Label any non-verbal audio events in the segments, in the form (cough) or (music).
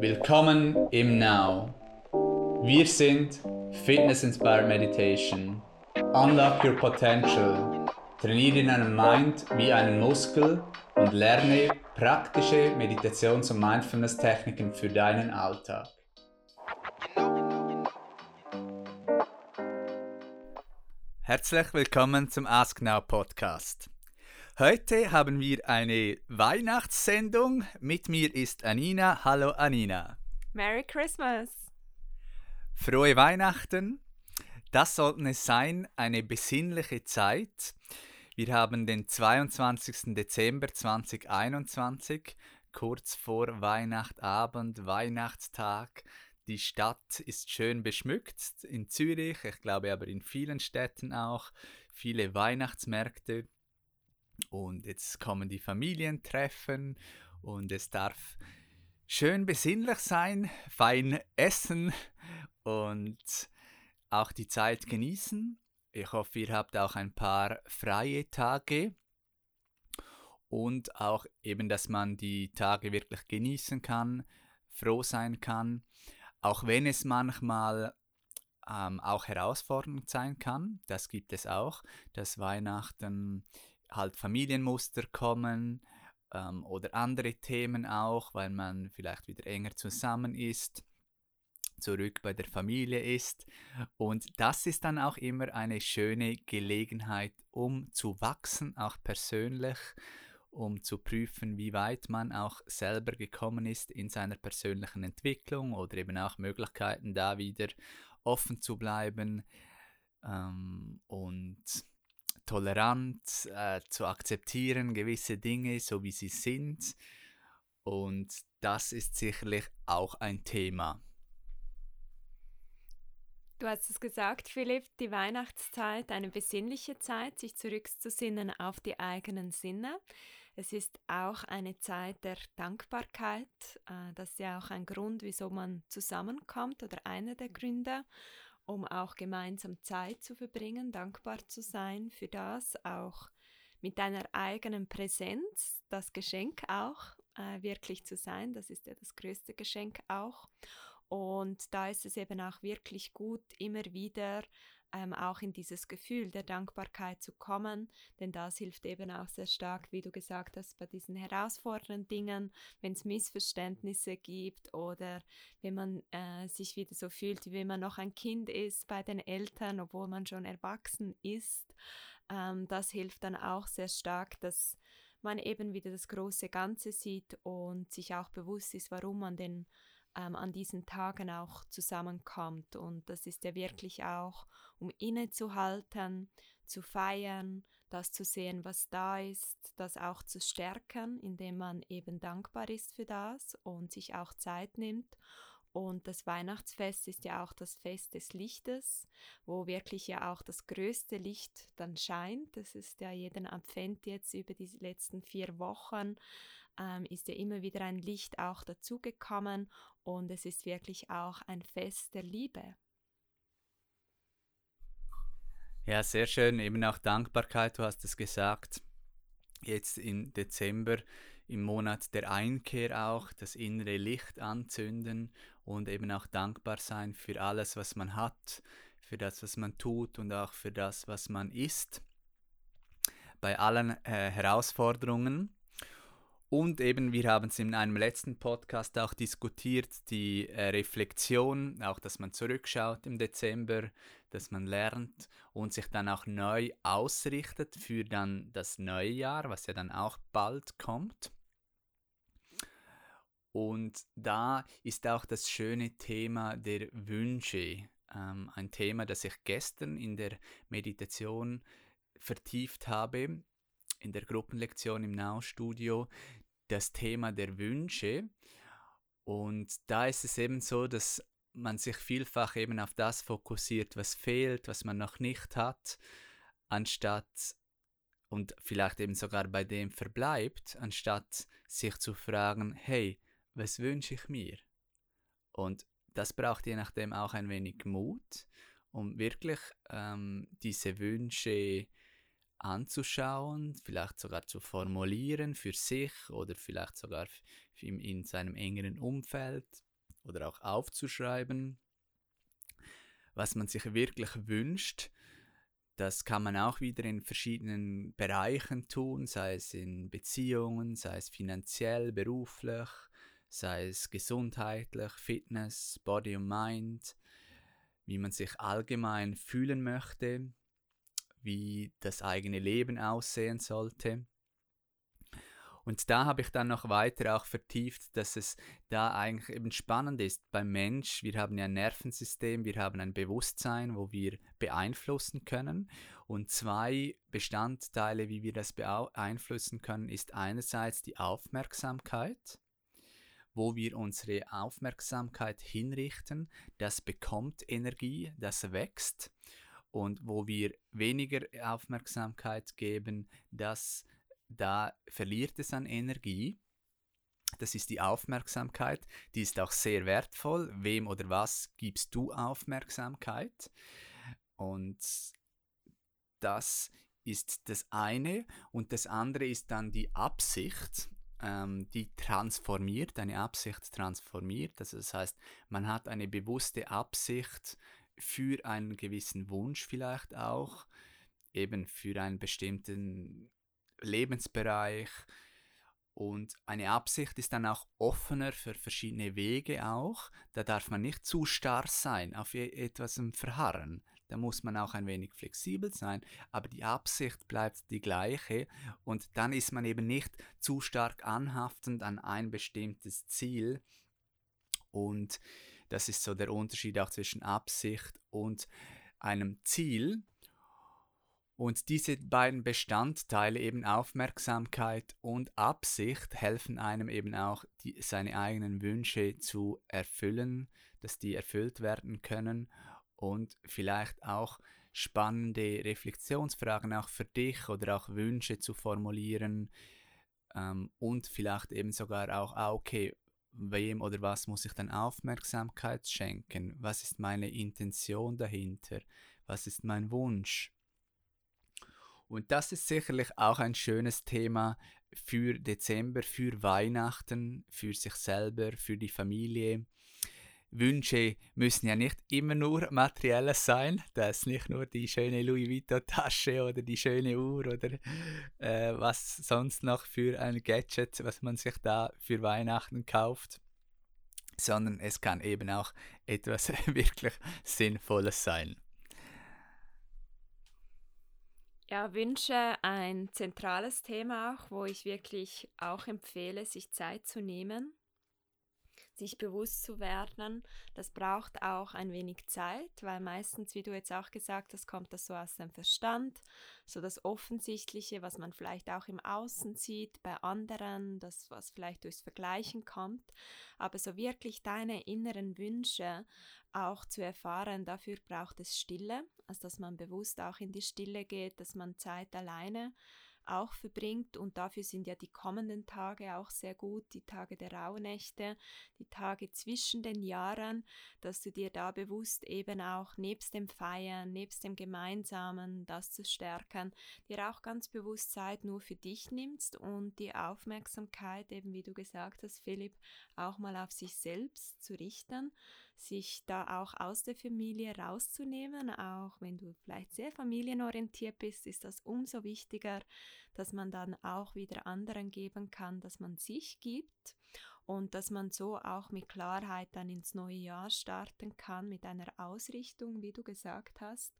Willkommen im Now. Wir sind Fitness Inspired Meditation. Unlock your potential. Trainiere deinen Mind wie einen Muskel und lerne praktische Meditations- und Mindfulness-Techniken für deinen Alltag. Herzlich willkommen zum Ask Now Podcast. Heute haben wir eine Weihnachtssendung. Mit mir ist Anina. Hallo Anina. Merry Christmas. Frohe Weihnachten. Das sollten es sein, eine besinnliche Zeit. Wir haben den 22. Dezember 2021, kurz vor Weihnachtabend, Weihnachtstag. Die Stadt ist schön beschmückt in Zürich, ich glaube aber in vielen Städten auch. Viele Weihnachtsmärkte und jetzt kommen die Familientreffen und es darf schön besinnlich sein, fein essen und auch die Zeit genießen. Ich hoffe, ihr habt auch ein paar freie Tage und auch eben, dass man die Tage wirklich genießen kann, froh sein kann, auch wenn es manchmal ähm, auch herausfordernd sein kann. Das gibt es auch, dass Weihnachten halt Familienmuster kommen ähm, oder andere Themen auch, weil man vielleicht wieder enger zusammen ist, zurück bei der Familie ist. Und das ist dann auch immer eine schöne Gelegenheit, um zu wachsen, auch persönlich, um zu prüfen, wie weit man auch selber gekommen ist in seiner persönlichen Entwicklung oder eben auch Möglichkeiten da wieder offen zu bleiben. Ähm, und tolerant äh, zu akzeptieren, gewisse Dinge so wie sie sind. Und das ist sicherlich auch ein Thema. Du hast es gesagt, Philipp, die Weihnachtszeit, eine besinnliche Zeit, sich zurückzusinnen auf die eigenen Sinne. Es ist auch eine Zeit der Dankbarkeit. Äh, das ist ja auch ein Grund, wieso man zusammenkommt oder einer der Gründe um auch gemeinsam Zeit zu verbringen, dankbar zu sein für das, auch mit deiner eigenen Präsenz, das Geschenk auch äh, wirklich zu sein. Das ist ja das größte Geschenk auch. Und da ist es eben auch wirklich gut, immer wieder ähm, auch in dieses Gefühl der Dankbarkeit zu kommen, denn das hilft eben auch sehr stark, wie du gesagt hast, bei diesen herausfordernden Dingen, wenn es Missverständnisse gibt oder wenn man äh, sich wieder so fühlt, wie wenn man noch ein Kind ist bei den Eltern, obwohl man schon erwachsen ist. Ähm, das hilft dann auch sehr stark, dass man eben wieder das große Ganze sieht und sich auch bewusst ist, warum man denn ähm, an diesen Tagen auch zusammenkommt. Und das ist ja wirklich auch, um innezuhalten, zu feiern, das zu sehen, was da ist, das auch zu stärken, indem man eben dankbar ist für das und sich auch Zeit nimmt. Und das Weihnachtsfest ist ja auch das Fest des Lichtes, wo wirklich ja auch das größte Licht dann scheint. Das ist ja jeden Advent jetzt über die letzten vier Wochen ähm, ist ja immer wieder ein Licht auch dazugekommen und es ist wirklich auch ein Fest der Liebe. Ja, sehr schön. Eben auch Dankbarkeit, du hast es gesagt. Jetzt im Dezember, im Monat der Einkehr auch, das innere Licht anzünden und eben auch dankbar sein für alles, was man hat, für das, was man tut und auch für das, was man ist. Bei allen äh, Herausforderungen. Und eben, wir haben es in einem letzten Podcast auch diskutiert, die äh, Reflexion, auch dass man zurückschaut im Dezember, dass man lernt und sich dann auch neu ausrichtet für dann das neue Jahr, was ja dann auch bald kommt. Und da ist auch das schöne Thema der Wünsche, ähm, ein Thema, das ich gestern in der Meditation vertieft habe, in der Gruppenlektion im Now-Studio, das Thema der Wünsche. Und da ist es eben so, dass man sich vielfach eben auf das fokussiert, was fehlt, was man noch nicht hat, anstatt und vielleicht eben sogar bei dem verbleibt, anstatt sich zu fragen, hey, was wünsche ich mir? Und das braucht je nachdem auch ein wenig Mut, um wirklich ähm, diese Wünsche anzuschauen, vielleicht sogar zu formulieren für sich oder vielleicht sogar in, in seinem engeren Umfeld, oder auch aufzuschreiben, was man sich wirklich wünscht. Das kann man auch wieder in verschiedenen Bereichen tun, sei es in Beziehungen, sei es finanziell, beruflich, sei es gesundheitlich, Fitness, Body und Mind, wie man sich allgemein fühlen möchte, wie das eigene Leben aussehen sollte. Und da habe ich dann noch weiter auch vertieft, dass es da eigentlich eben spannend ist beim Mensch. Wir haben ja ein Nervensystem, wir haben ein Bewusstsein, wo wir beeinflussen können. Und zwei Bestandteile, wie wir das beeinflussen können, ist einerseits die Aufmerksamkeit wo wir unsere Aufmerksamkeit hinrichten, das bekommt Energie, das wächst. Und wo wir weniger Aufmerksamkeit geben, das da verliert es an Energie. Das ist die Aufmerksamkeit, die ist auch sehr wertvoll. Wem oder was gibst du Aufmerksamkeit? Und das ist das eine. Und das andere ist dann die Absicht, ähm, die transformiert, eine Absicht transformiert. Also das heißt, man hat eine bewusste Absicht für einen gewissen Wunsch vielleicht auch, eben für einen bestimmten Lebensbereich. Und eine Absicht ist dann auch offener für verschiedene Wege auch. Da darf man nicht zu starr sein, auf e-, etwas verharren. Da muss man auch ein wenig flexibel sein, aber die Absicht bleibt die gleiche und dann ist man eben nicht zu stark anhaftend an ein bestimmtes Ziel. Und das ist so der Unterschied auch zwischen Absicht und einem Ziel. Und diese beiden Bestandteile, eben Aufmerksamkeit und Absicht, helfen einem eben auch, die, seine eigenen Wünsche zu erfüllen, dass die erfüllt werden können und vielleicht auch spannende Reflexionsfragen auch für dich oder auch Wünsche zu formulieren ähm, und vielleicht eben sogar auch, ah, okay, wem oder was muss ich dann Aufmerksamkeit schenken? Was ist meine Intention dahinter? Was ist mein Wunsch? Und das ist sicherlich auch ein schönes Thema für Dezember, für Weihnachten, für sich selber, für die Familie. Wünsche müssen ja nicht immer nur materielles sein, dass nicht nur die schöne Louis Vuitton Tasche oder die schöne Uhr oder äh, was sonst noch für ein Gadget, was man sich da für Weihnachten kauft, sondern es kann eben auch etwas (laughs) wirklich Sinnvolles sein. Ja, Wünsche ein zentrales Thema auch, wo ich wirklich auch empfehle, sich Zeit zu nehmen, sich bewusst zu werden. Das braucht auch ein wenig Zeit, weil meistens, wie du jetzt auch gesagt hast, kommt das so aus dem Verstand, so das Offensichtliche, was man vielleicht auch im Außen sieht, bei anderen, das, was vielleicht durchs Vergleichen kommt. Aber so wirklich deine inneren Wünsche auch zu erfahren, dafür braucht es Stille, also dass man bewusst auch in die Stille geht, dass man Zeit alleine auch verbringt. Und dafür sind ja die kommenden Tage auch sehr gut, die Tage der Rauhnächte, die Tage zwischen den Jahren, dass du dir da bewusst eben auch nebst dem Feiern, nebst dem Gemeinsamen, das zu stärken, dir auch ganz bewusst Zeit nur für dich nimmst und die Aufmerksamkeit, eben wie du gesagt hast, Philipp, auch mal auf sich selbst zu richten sich da auch aus der Familie rauszunehmen. Auch wenn du vielleicht sehr familienorientiert bist, ist das umso wichtiger, dass man dann auch wieder anderen geben kann, dass man sich gibt und dass man so auch mit Klarheit dann ins neue Jahr starten kann mit einer Ausrichtung, wie du gesagt hast.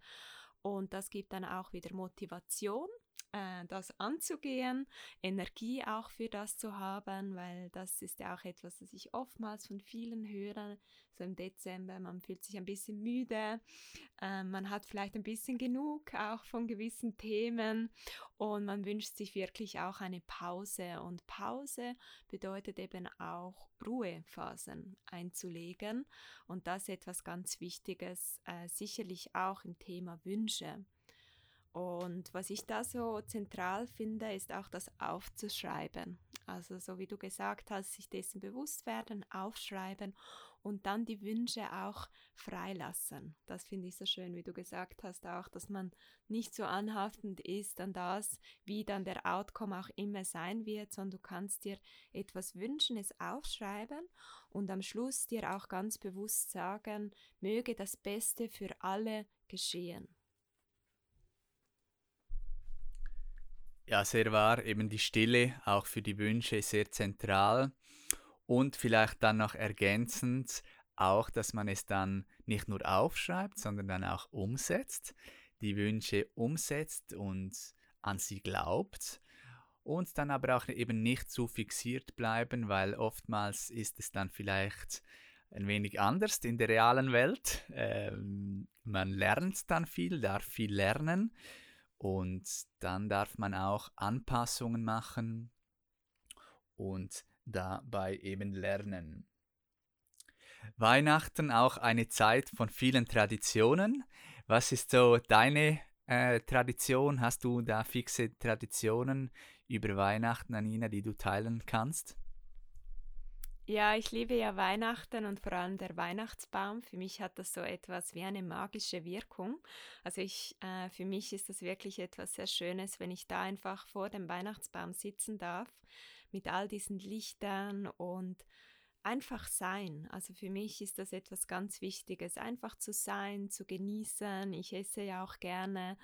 Und das gibt dann auch wieder Motivation äh, das anzugehen, Energie auch für das zu haben, weil das ist ja auch etwas, das ich oftmals von vielen höre, so im Dezember, man fühlt sich ein bisschen müde, äh, man hat vielleicht ein bisschen genug auch von gewissen Themen und man wünscht sich wirklich auch eine Pause und Pause bedeutet eben auch Ruhephasen einzulegen und das ist etwas ganz Wichtiges, äh, sicherlich auch im Thema Wünsche. Und was ich da so zentral finde, ist auch das Aufzuschreiben. Also so wie du gesagt hast, sich dessen bewusst werden, aufschreiben und dann die Wünsche auch freilassen. Das finde ich so schön, wie du gesagt hast, auch, dass man nicht so anhaftend ist an das, wie dann der Outcome auch immer sein wird, sondern du kannst dir etwas wünschen, es aufschreiben und am Schluss dir auch ganz bewusst sagen, möge das Beste für alle geschehen. Ja, sehr wahr. Eben die Stille, auch für die Wünsche, sehr zentral. Und vielleicht dann noch ergänzend auch, dass man es dann nicht nur aufschreibt, sondern dann auch umsetzt, die Wünsche umsetzt und an sie glaubt und dann aber auch eben nicht zu fixiert bleiben, weil oftmals ist es dann vielleicht ein wenig anders in der realen Welt. Ähm, man lernt dann viel, darf viel lernen und dann darf man auch Anpassungen machen und dabei eben lernen. Weihnachten auch eine Zeit von vielen Traditionen. Was ist so deine äh, Tradition? Hast du da fixe Traditionen über Weihnachten, Anina, die du teilen kannst? Ja, ich liebe ja Weihnachten und vor allem der Weihnachtsbaum. Für mich hat das so etwas wie eine magische Wirkung. Also ich, äh, für mich ist das wirklich etwas sehr Schönes, wenn ich da einfach vor dem Weihnachtsbaum sitzen darf mit all diesen Lichtern und einfach sein. Also für mich ist das etwas ganz Wichtiges, einfach zu sein, zu genießen. Ich esse ja auch gerne,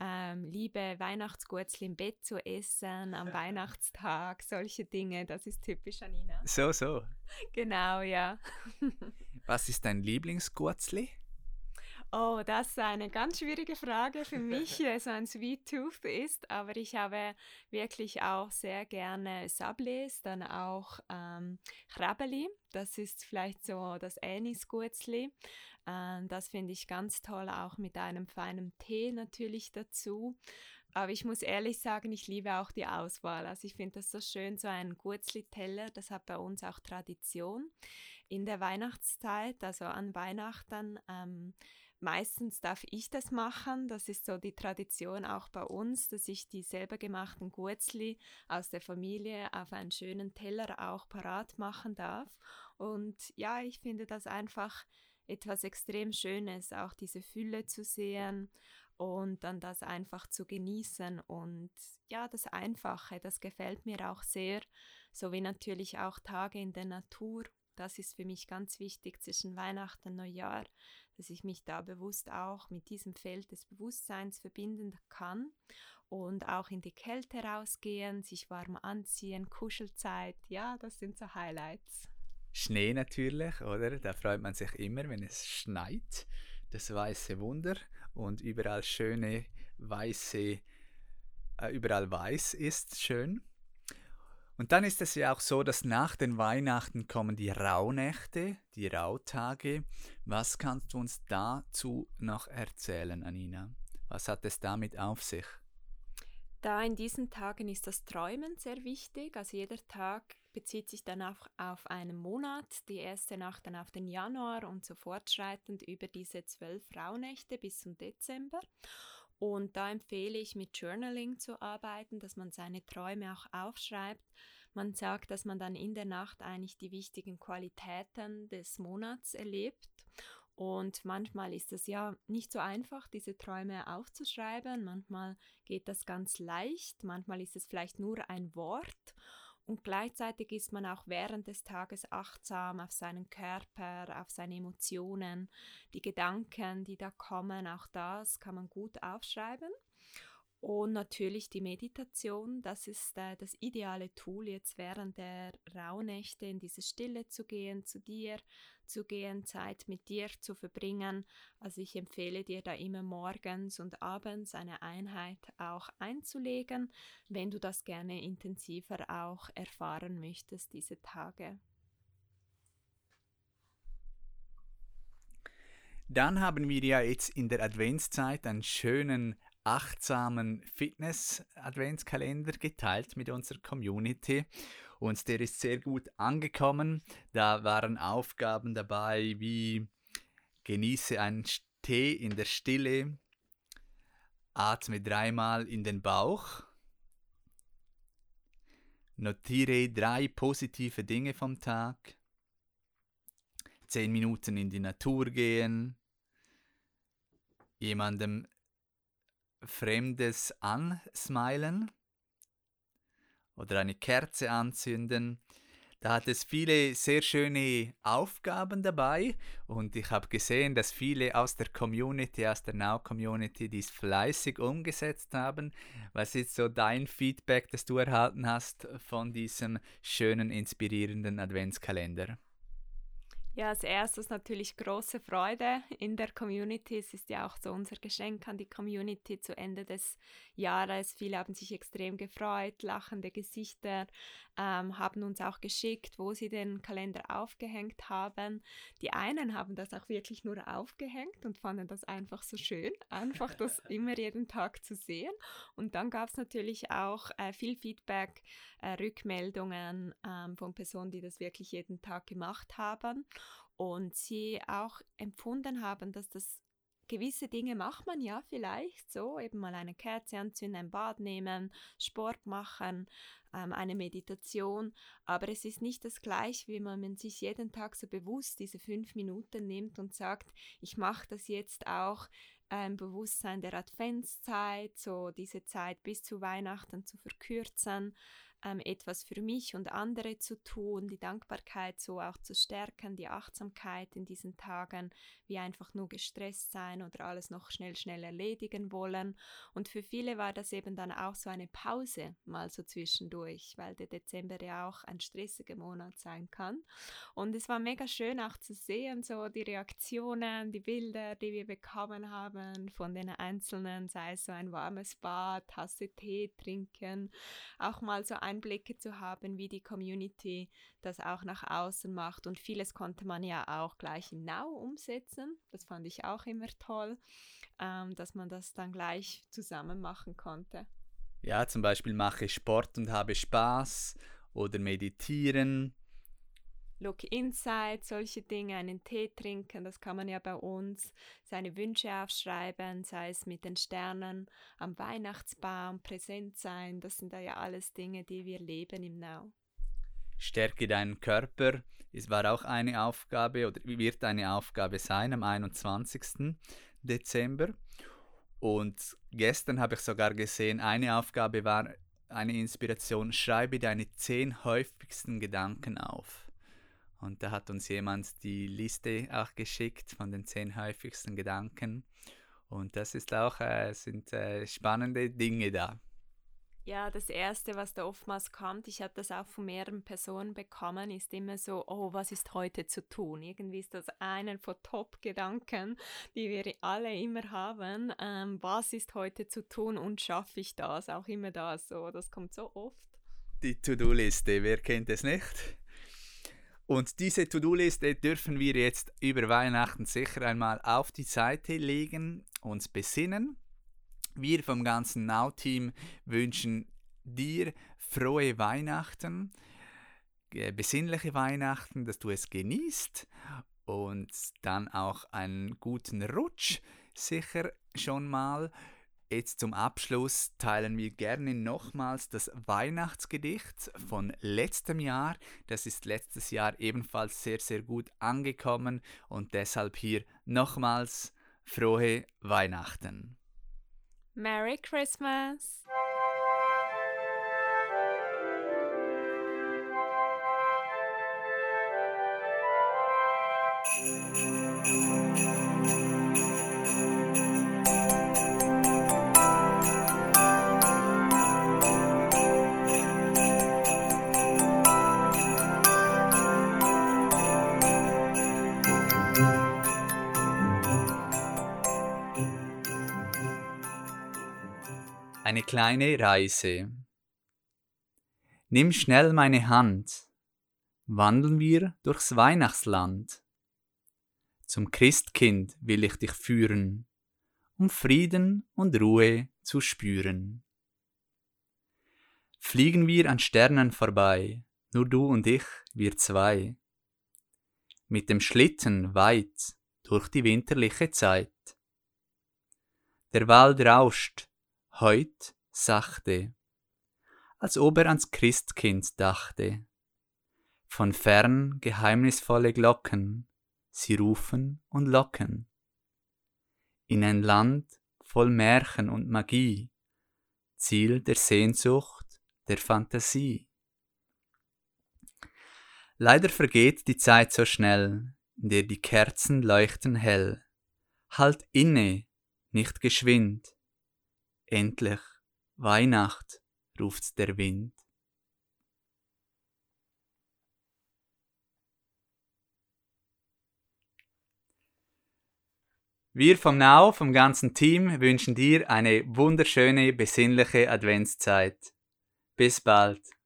ähm, liebe Weihnachtsgurzli im Bett zu essen, am (laughs) Weihnachtstag, solche Dinge. Das ist typisch Anina. So, so. Genau, ja. Was ist dein Lieblingsgurzli? Oh, das ist eine ganz schwierige Frage für mich, (laughs) so ein Sweet Tooth ist, aber ich habe wirklich auch sehr gerne Sablés, dann auch ähm, das ist vielleicht so das Anis-Gurzli. Ähm, das finde ich ganz toll, auch mit einem feinen Tee natürlich dazu. Aber ich muss ehrlich sagen, ich liebe auch die Auswahl. Also ich finde das so schön, so ein Gurzli-Teller, das hat bei uns auch Tradition. In der Weihnachtszeit, also an Weihnachten, ähm, Meistens darf ich das machen. Das ist so die Tradition auch bei uns, dass ich die selber gemachten Gurzli aus der Familie auf einen schönen Teller auch parat machen darf. Und ja, ich finde das einfach etwas extrem Schönes, auch diese Fülle zu sehen und dann das einfach zu genießen. Und ja, das Einfache, das gefällt mir auch sehr, so wie natürlich auch Tage in der Natur. Das ist für mich ganz wichtig zwischen Weihnachten und Neujahr, dass ich mich da bewusst auch mit diesem Feld des Bewusstseins verbinden kann und auch in die Kälte rausgehen, sich warm anziehen, Kuschelzeit, ja, das sind so Highlights. Schnee natürlich, oder? Da freut man sich immer, wenn es schneit. Das weiße Wunder und überall schöne weiße, äh, überall weiß ist schön. Und dann ist es ja auch so, dass nach den Weihnachten kommen die Rauhnächte, die Rauhtage. Was kannst du uns dazu noch erzählen, Anina? Was hat es damit auf sich? Da in diesen Tagen ist das Träumen sehr wichtig. Also jeder Tag bezieht sich dann auch auf einen Monat, die erste Nacht dann auf den Januar und so fortschreitend über diese zwölf Rauhnächte bis zum Dezember. Und da empfehle ich mit Journaling zu arbeiten, dass man seine Träume auch aufschreibt. Man sagt, dass man dann in der Nacht eigentlich die wichtigen Qualitäten des Monats erlebt. Und manchmal ist es ja nicht so einfach, diese Träume aufzuschreiben. Manchmal geht das ganz leicht. Manchmal ist es vielleicht nur ein Wort. Und gleichzeitig ist man auch während des Tages achtsam auf seinen Körper, auf seine Emotionen, die Gedanken, die da kommen, auch das kann man gut aufschreiben. Und natürlich die Meditation, das ist äh, das ideale Tool, jetzt während der Rauhnächte in diese Stille zu gehen, zu dir zu gehen, Zeit mit dir zu verbringen. Also ich empfehle dir da immer morgens und abends eine Einheit auch einzulegen, wenn du das gerne intensiver auch erfahren möchtest, diese Tage. Dann haben wir ja jetzt in der Adventszeit einen schönen achtsamen Fitness-Adventskalender geteilt mit unserer Community und der ist sehr gut angekommen. Da waren Aufgaben dabei wie genieße einen Tee in der Stille, Atme dreimal in den Bauch. Notiere drei positive Dinge vom Tag. Zehn Minuten in die Natur gehen. Jemandem Fremdes ansmilen oder eine Kerze anzünden. Da hat es viele sehr schöne Aufgaben dabei und ich habe gesehen, dass viele aus der Community, aus der Now-Community, dies fleißig umgesetzt haben. Was ist so dein Feedback, das du erhalten hast von diesem schönen, inspirierenden Adventskalender? Ja, als erstes natürlich große Freude in der Community. Es ist ja auch so unser Geschenk an die Community zu Ende des Jahres. Viele haben sich extrem gefreut, lachende Gesichter, ähm, haben uns auch geschickt, wo sie den Kalender aufgehängt haben. Die einen haben das auch wirklich nur aufgehängt und fanden das einfach so schön, (laughs) einfach das immer jeden Tag zu sehen. Und dann gab es natürlich auch äh, viel Feedback, äh, Rückmeldungen ähm, von Personen, die das wirklich jeden Tag gemacht haben und sie auch empfunden haben, dass das gewisse Dinge macht man ja vielleicht so, eben mal eine Kerze anzünden, ein Bad nehmen, Sport machen, ähm, eine Meditation, aber es ist nicht das gleiche, wie man sich jeden Tag so bewusst diese fünf Minuten nimmt und sagt, ich mache das jetzt auch ähm, Bewusstsein der Adventszeit, so diese Zeit bis zu Weihnachten zu verkürzen, ähm, etwas für mich und andere zu tun, die Dankbarkeit so auch zu stärken, die Achtsamkeit in diesen Tagen, wie einfach nur gestresst sein oder alles noch schnell, schnell erledigen wollen. Und für viele war das eben dann auch so eine Pause mal so zwischendurch, weil der Dezember ja auch ein stressiger Monat sein kann. Und es war mega schön auch zu sehen, so die Reaktionen, die Bilder, die wir bekommen haben von den Einzelnen, sei es so ein warmes Bad, Tasse Tee trinken, auch mal so Einblicke zu haben, wie die Community das auch nach außen macht. Und vieles konnte man ja auch gleich in Now umsetzen. Das fand ich auch immer toll, ähm, dass man das dann gleich zusammen machen konnte. Ja, zum Beispiel mache ich Sport und habe Spaß oder meditieren Look Inside, solche Dinge, einen Tee trinken, das kann man ja bei uns, seine Wünsche aufschreiben, sei es mit den Sternen am Weihnachtsbaum, präsent sein, das sind ja alles Dinge, die wir leben im Now. Stärke deinen Körper, es war auch eine Aufgabe oder wird eine Aufgabe sein am 21. Dezember. Und gestern habe ich sogar gesehen, eine Aufgabe war eine Inspiration, schreibe deine zehn häufigsten Gedanken auf. Und da hat uns jemand die Liste auch geschickt von den zehn häufigsten Gedanken. Und das ist auch, äh, sind äh, spannende Dinge da. Ja, das Erste, was da oftmals kommt, ich habe das auch von mehreren Personen bekommen, ist immer so, oh, was ist heute zu tun? Irgendwie ist das einer von Top-Gedanken, die wir alle immer haben. Ähm, was ist heute zu tun und schaffe ich das? Auch immer das so, das kommt so oft. Die To-Do-Liste, wer kennt es nicht? Und diese To-Do-Liste dürfen wir jetzt über Weihnachten sicher einmal auf die Seite legen, uns besinnen. Wir vom ganzen Now-Team wünschen dir frohe Weihnachten, besinnliche Weihnachten, dass du es genießt und dann auch einen guten Rutsch sicher schon mal. Jetzt zum Abschluss teilen wir gerne nochmals das Weihnachtsgedicht von letztem Jahr. Das ist letztes Jahr ebenfalls sehr, sehr gut angekommen und deshalb hier nochmals frohe Weihnachten. Merry Christmas! Kleine Reise. Nimm schnell meine Hand, wandeln wir durchs Weihnachtsland. Zum Christkind will ich dich führen, um Frieden und Ruhe zu spüren. Fliegen wir an Sternen vorbei, nur du und ich, wir zwei. Mit dem Schlitten weit durch die winterliche Zeit. Der Wald rauscht, heut sachte, als ob er ans Christkind dachte. Von fern geheimnisvolle Glocken, sie rufen und locken. In ein Land voll Märchen und Magie, Ziel der Sehnsucht, der Fantasie. Leider vergeht die Zeit so schnell, in der die Kerzen leuchten hell. Halt inne, nicht geschwind. Endlich, Weihnacht, ruft der Wind. Wir vom Now, vom ganzen Team, wünschen dir eine wunderschöne, besinnliche Adventszeit. Bis bald.